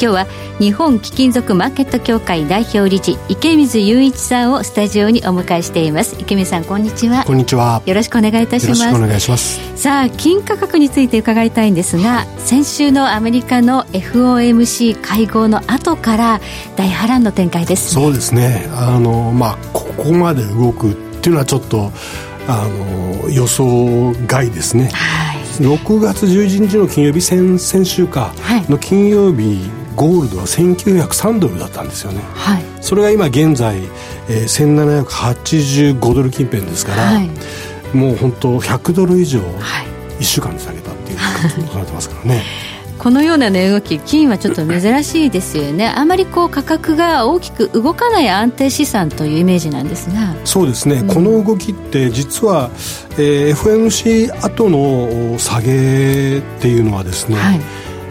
日は日本貴金属マーケット協会代表理事池水雄一さんをスタジオにお迎えしています。池水さんこんにちは。こんにちは。よろしくお願いいたします。よろしくお願いします。さあ金価格について伺いたいんですが先週のアメリカの FOMC 会合の後から大波乱の展開ですそうですね。あのまあここまで動くっていうのはちょっとあの予想外ですね、はい、6月11日の金曜日先先週か。の金曜日、はいゴールドは1903ドルだったんですよね、はい、それが今現在、えー、1785ドル近辺ですから、はい、もう本当100ドル以上1週間で下げたっていうことになってますからね。このような値動き金はちょっと珍しいですよね。あまりこう価格が大きく動かない安定資産というイメージなんですが。そうですね、うん、この動きって実は、えー、FMC 後の下げっていうのはですね、はい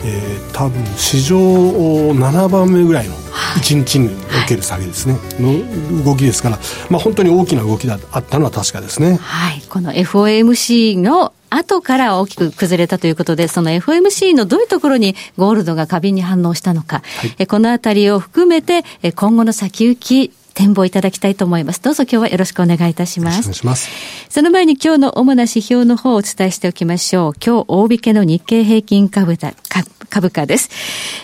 えー、多分史上7番目ぐらいの1日における下げですね、はい、の動きですから、まあ、本当に大きな動きだあったのは確かですね。はい、この FOMC の後から大きく崩れたということで、その FOMC のどういうところにゴールドが過敏に反応したのか、はい、えこのあたりを含めて、今後の先行き、展望いただきたいと思います。どうぞ今日はよろしくお願いいたします。お願いします。その前に今日の主な指標の方をお伝えしておきましょう。今日大引けの日経平均株だ株価です。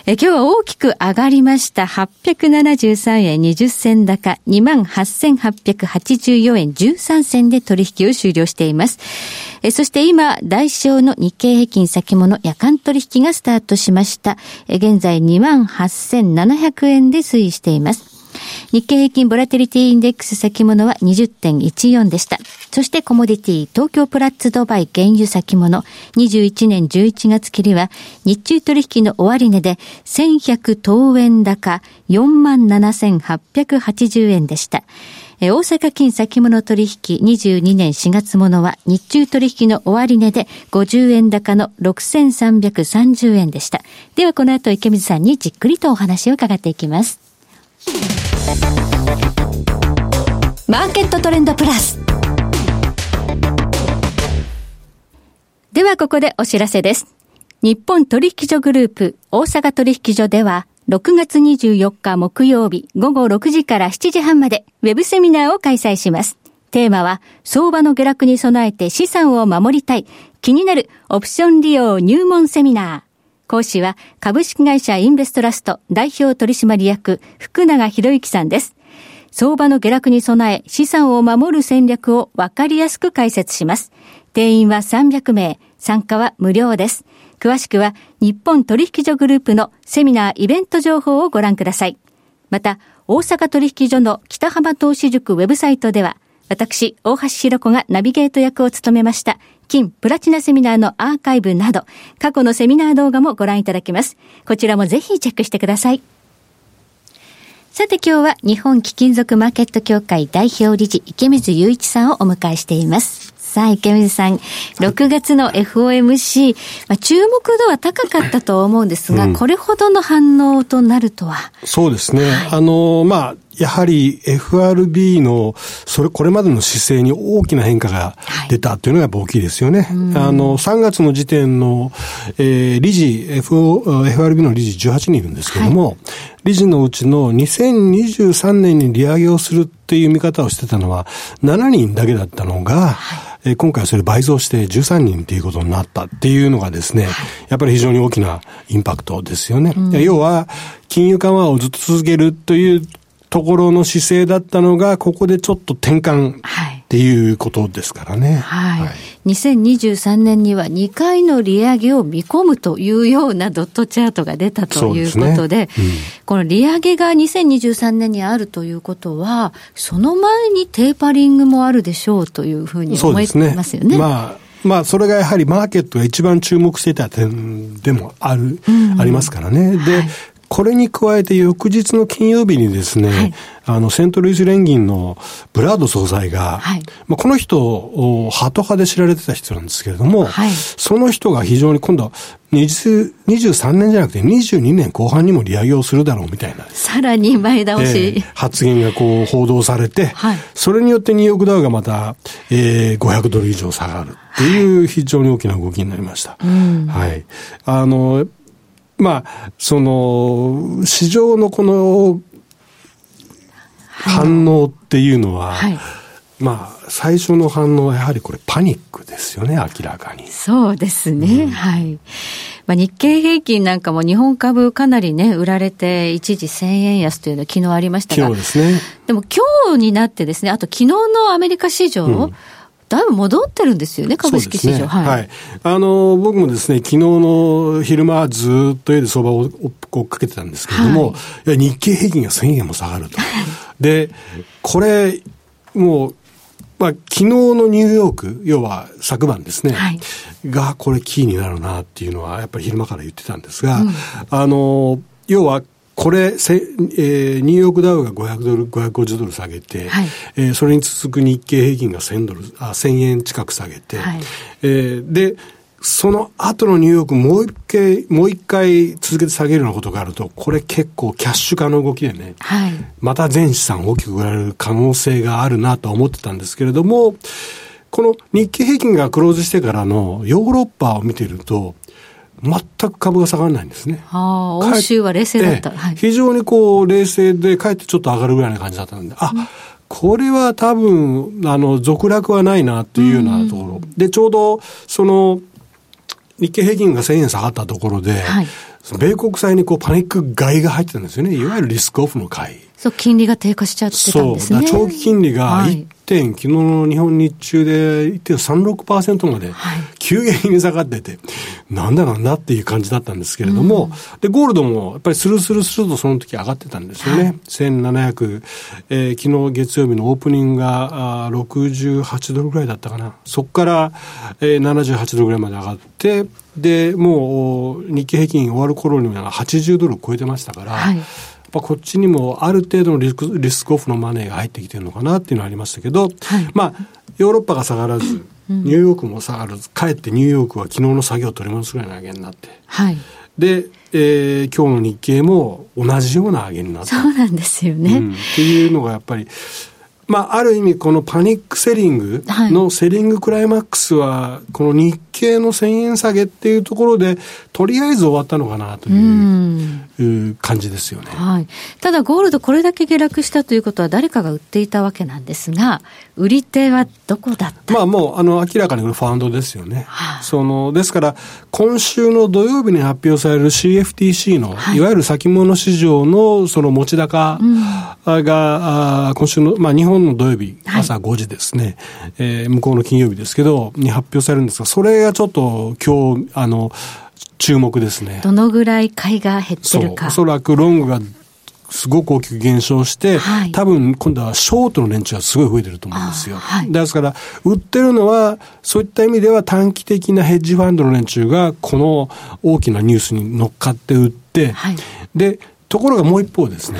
え今日は大きく上がりました。873円20銭高、28,884円13銭で取引を終了しています。えそして今、代償の日経平均先物夜間取引がスタートしました。え現在28,700円で推移しています。日経平均ボラテリティインデックス先物は20.14でした。そしてコモディティ東京プラッツドバイ原油先物21年11月切りは日中取引の終値で1100等円高47,880円でした。大阪金先物取引22年4月ものは日中取引の終値で50円高の6330円でした。ではこの後池水さんにじっくりとお話を伺っていきます。マーケットトレンドプラス。ではここでお知らせです。日本取引所グループ大阪取引所では6月24日木曜日午後6時から7時半までウェブセミナーを開催します。テーマは相場の下落に備えて資産を守りたい気になるオプション利用入門セミナー。講師は株式会社インベストラスト代表取締役福永博之さんです。相場の下落に備え資産を守る戦略をわかりやすく解説します。定員は300名、参加は無料です。詳しくは日本取引所グループのセミナーイベント情報をご覧ください。また、大阪取引所の北浜投資塾ウェブサイトでは、私、大橋弘子がナビゲート役を務めました金プラチナセミナーのアーカイブなど、過去のセミナー動画もご覧いただけます。こちらもぜひチェックしてください。さて今日は日本貴金属マーケット協会代表理事池水雄一さんをお迎えしています。さあ、池水さん、6月の FOMC、まあ、注目度は高かったと思うんですが、うん、これほどの反応となるとは。そうですね。はい、あの、まあ、やはり FRB の、それ、これまでの姿勢に大きな変化が出たというのがやっぱ大きいですよね。はい、あの、3月の時点の、えー、理事、FO、FRB の理事18人いるんですけども、はい、理事のうちの2023年に利上げをするっていう見方をしてたのは7人だけだったのが、はい。え今回それ倍増して13人っていうことになったっていうのがですね、やっぱり非常に大きなインパクトですよね。うん、要は、金融緩和をずっと続けるというところの姿勢だったのが、ここでちょっと転換っていうことですからね。はい。はい、2023年には2回の利上げを見込むというようなドットチャートが出たということで、でねうん、この利上げが2023年にあるということは、その前にテーパリングもあるでしょうというふうに思いますよね。ねまあまあ、それがやはりマーケットが一番注目していた点でもある、うん、ありますからね。で、はいこれに加えて翌日の金曜日にですね、はい、あの、セントルイス連銀のブラード総裁が、はい、まあ、この人、ハト派で知られてた人なんですけれども、はい、その人が非常に今度は23年じゃなくて22年後半にも利上げをするだろうみたいな。さらに前倒し。えー、発言がこう報道されて、はい、それによってニューヨークダウがまた、えー、500ドル以上下がるっていう非常に大きな動きになりました。はい。あの、まあ、その、市場のこの反応っていうのは、はい、まあ、最初の反応はやはりこれパニックですよね、明らかに。そうですね、うん、はい。まあ、日経平均なんかも日本株かなりね、売られて一時1000円安というのは昨日ありましたが。昨日ですね。でも今日になってですね、あと昨日のアメリカ市場、うんだいぶ戻ってるんですよね、株式市場。ね、はい、はい。あの、僕もですね、昨日の昼間ずっと家で相場を追っかけてたんですけれども、はい、日経平均が1000円も下がると。で、これ、もう、まあ、昨日のニューヨーク、要は昨晩ですね、はい、が、これキーになるなっていうのは、やっぱり昼間から言ってたんですが、うん、あの、要はこれせ、えー、ニューヨークダウが500ドル、550ドル下げて、はい、えー、それに続く日経平均が1000ドル、あ、1000円近く下げて、はい、えー、で、その後のニューヨークもう一回、もう一回続けて下げるようなことがあると、これ結構キャッシュ化の動きでね、はい、また全資産大きく売られる可能性があるなと思ってたんですけれども、この日経平均がクローズしてからのヨーロッパを見てると、全く株が下がらないんですね。ああ、欧州は冷静だった。はい、非常にこう、冷静で、かえってちょっと上がるぐらいな感じだったんで、あ、うん、これは多分、あの、続落はないなっていうようなところ。で、ちょうど、その、日経平均が1000円下がったところで、はい、米国債にこうパニック買いが入ってたんですよね。いわゆるリスクオフの買い。そう、金利が低下しちゃってたんですね。そう、長期金利が点、昨日の日本日中で1.36%まで急激に下がってて、なんだなんだっていう感じだったんですけれども、うん、で、ゴールドもやっぱりスルスルスルとその時上がってたんですよね。はい、1700、えー、昨日月曜日のオープニングがあ68ドルぐらいだったかな。そこから、えー、78ドルぐらいまで上がって、で、もう日経平均終わる頃には80ドル超えてましたから、はいぱこっちにもある程度のリスクリスクオフのマネーが入ってきてるのかなっていうのはありましたけど、はい、まあ、ヨーロッパが下がらず、ニューヨークも下がらず、かえってニューヨークは昨日の作業を取り戻すぐらいの上げになって。はい、で、えー、今日の日経も同じような上げになった。そうなんですよね、うん、っていうのがやっぱり、まあ、ある意味このパニックセリングのセリングクライマックスは、この日経の1000円下げっていうところで、とりあえず終わったのかなという感じですよね。はい。ただゴールドこれだけ下落したということは誰かが売っていたわけなんですが、売り手はどこだった？まあもう、あの、明らかにファンドですよね。はあ、その、ですから、今週の土曜日に発表される CFTC の、はい、いわゆる先物市場のその持ち高が、うん、あ今週の、まあ日本の土曜日、朝5時ですね、はい、えー、向こうの金曜日ですけど、に発表されるんですが、それがちょっと今日、あの、注目ですね。どのぐらい買いが減ってるか。おそらくロングがすごく大きく減少して、はい、多分今度はショートの連中がすごい増えてると思うんですよ。はい、ですから、売ってるのは、そういった意味では短期的なヘッジファンドの連中が、この大きなニュースに乗っかって売って、はい、で、ところがもう一方ですね、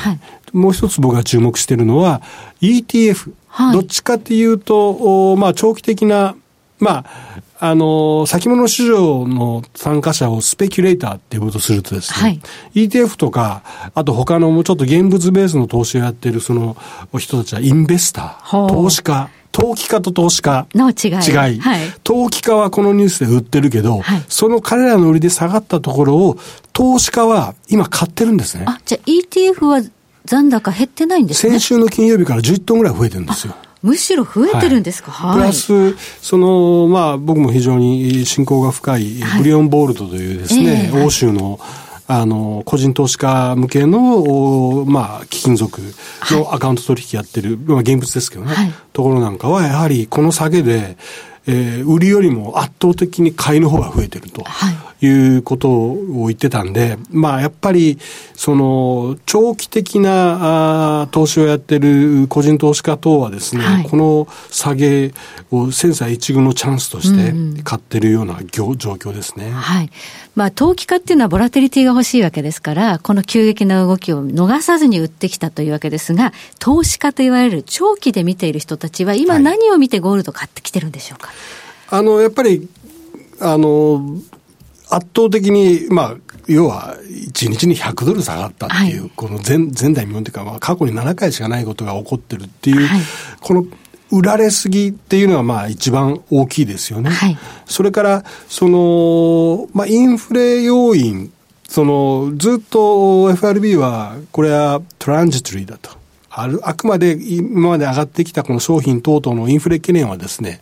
もう一つ僕が注目しているのは、ETF。どっちかっていうと、まあ、長期的なまあ、あの、先物市場の参加者をスペキュレーターっていうことするとですね、はい、ETF とか、あと他のもうちょっと現物ベースの投資をやってるその人たちはインベスター、投資家、投機家と投資家の違い。違い。はい、投機家はこのニュースで売ってるけど、はい、その彼らの売りで下がったところを、投資家は今買ってるんですね。あ、じゃあ ETF は残高減ってないんですね先週の金曜日から11トンぐらい増えてるんですよ。むしろ増えてるんですか、はい、プラス、その、まあ、僕も非常に信仰が深い、ブリオン・ボールドというですね、はい、欧州の、あの、個人投資家向けの、まあ、貴金属のアカウント取引やってる、まあ、現物ですけどね、はい、ところなんかは、やはりこの下げで、えー、売りよりも圧倒的に買いの方が増えてると。いうことを言ってたんで、まあやっぱり、その、長期的なあ投資をやってる個人投資家等はですね、はい、この下げを千載一遇のチャンスとして買ってるような状況ですね。はい。まあ投機家っていうのはボラテリティが欲しいわけですから、この急激な動きを逃さずに売ってきたというわけですが、投資家と言われる長期で見ている人たちは今何を見てゴールド買ってきてるんでしょうか、はい、あの、やっぱり、あの、圧倒的に、まあ、要は、1日に100ドル下がったっていう、はい、この前前代未聞というか、まあ、過去に7回しかないことが起こってるっていう、はい、この売られすぎっていうのはまあ一番大きいですよね。はい、それから、その、まあインフレ要因、その、ずっと FRB は、これはトランジトリーだと。ある、あくまで今まで上がってきたこの商品等々のインフレ懸念はですね、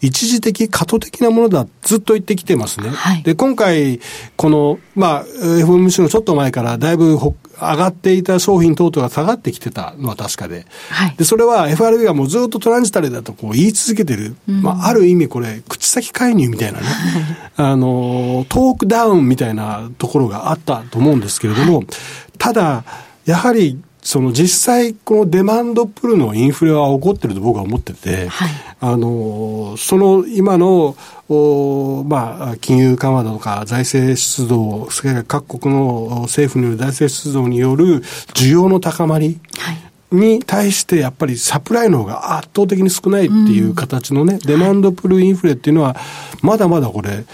一時的、過渡的なものだ、ずっと言ってきてますね。はい、で、今回、この、まあ、FOMC のちょっと前からだいぶ上がっていた商品等々が下がってきてたのは確かで。はい、で、それは FRB がもうずっとトランジタリだとこう言い続けてる。うん、まあ、ある意味これ、口先介入みたいなね、あの、トークダウンみたいなところがあったと思うんですけれども、はい、ただ、やはりその実際、このデマンドプルのインフレは起こってると僕は思ってて、はい、あの、その今の、おまあ、金融緩和だとか財政出動、それから各国の政府による財政出動による需要の高まり、はいに対してやっぱりサプライの方が圧倒的に少ないっていう形のね、うん、デマンドプルインフレっていうのは、まだまだこれ、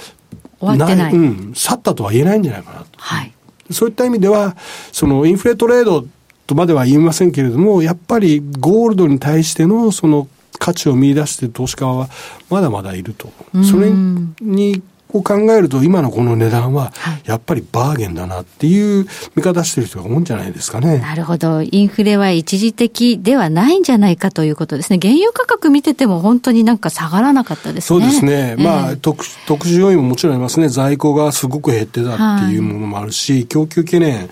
終わってない。うん、去ったとは言えないんじゃないかなと。はい。そういった意味では、そのインフレトレードとまでは言いませんけれども、やっぱりゴールドに対してのその価値を見出している投資家はまだまだいると。それにを考えると、今のこの値段は、やっぱりバーゲンだなっていう見方してる人が多いんじゃないですかね。なるほど。インフレは一時的ではないんじゃないかということですね。原油価格見てても本当になんか下がらなかったですね。そうですね。えー、まあ、特特殊要因ももちろんありますね。在庫がすごく減ってたっていうものもあるし、はい、供給懸念、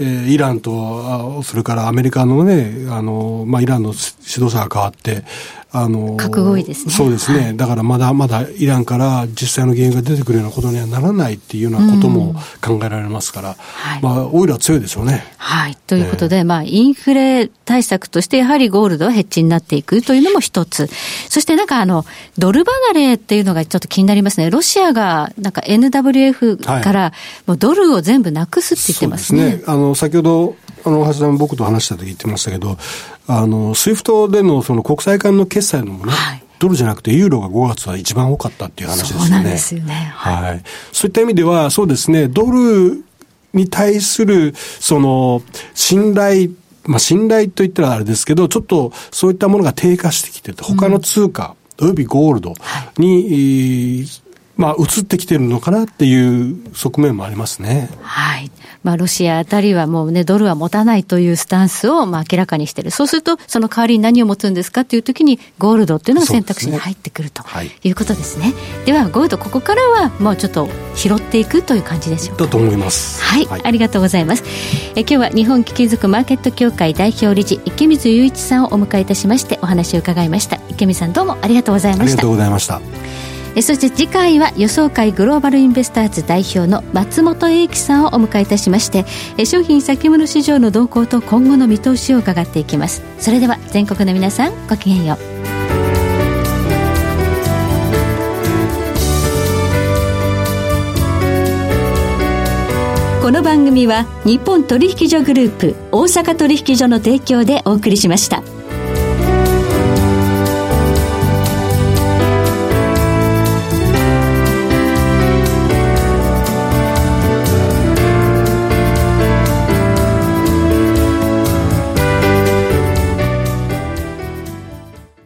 えー、イランと、それからアメリカのね、あの、まあ、イランの指導者が変わって、あの、覚悟いですね。そうですね、はい。だからまだまだイランから実際の原因が出てくるようなことにはならないっていうようなことも考えられますから、はい、まあ、オイルは強いでしょうね。はい。ということで、まあ、インフレ対策として、やはりゴールドはヘッジになっていくというのも一つ。そしてなんかあの、ドル離れっていうのがちょっと気になりますね。ロシアが、なんか NWF から、もうドルを全部なくすって言ってますね。そうですね。あの、先ほど、あの、橋田も僕と話した時言ってましたけど、あの、スイフトでのその国際間の決済のもね、はい、ドルじゃなくてユーロが5月は一番多かったっていう話ですよね。そうなんですよね。はい。はい、そういった意味では、そうですね、ドルに対する、その、信頼、まあ、信頼といったらあれですけど、ちょっとそういったものが低下してきてて、他の通貨、およびゴールドに、はいまあ、移ってきてるのかなっていう側面もありますね。はい。まあ、ロシアあたりはもうね、ドルは持たないというスタンスを、まあ、明らかにしてる。そうすると、その代わりに何を持つんですかっていうときに、ゴールドっていうのが選択肢に入ってくるということですね。では、ゴールド、ここからは、もうちょっと拾っていくという感じでしょうか。だと思います。はい。はい、ありがとうございます。え今日は日本貴金属マーケット協会代表理事、池水雄一さんをお迎えいたしまして、お話を伺いました。池水さん、どうもありがとうございました。ありがとうございました。えそして次回は予想会グローバルインベスターズ代表の松本英樹さんをお迎えいたしましてえ商品先物市場の動向と今後の見通しを伺っていきますそれでは全国の皆さんごきげんようこの番組は日本取引所グループ大阪取引所の提供でお送りしました。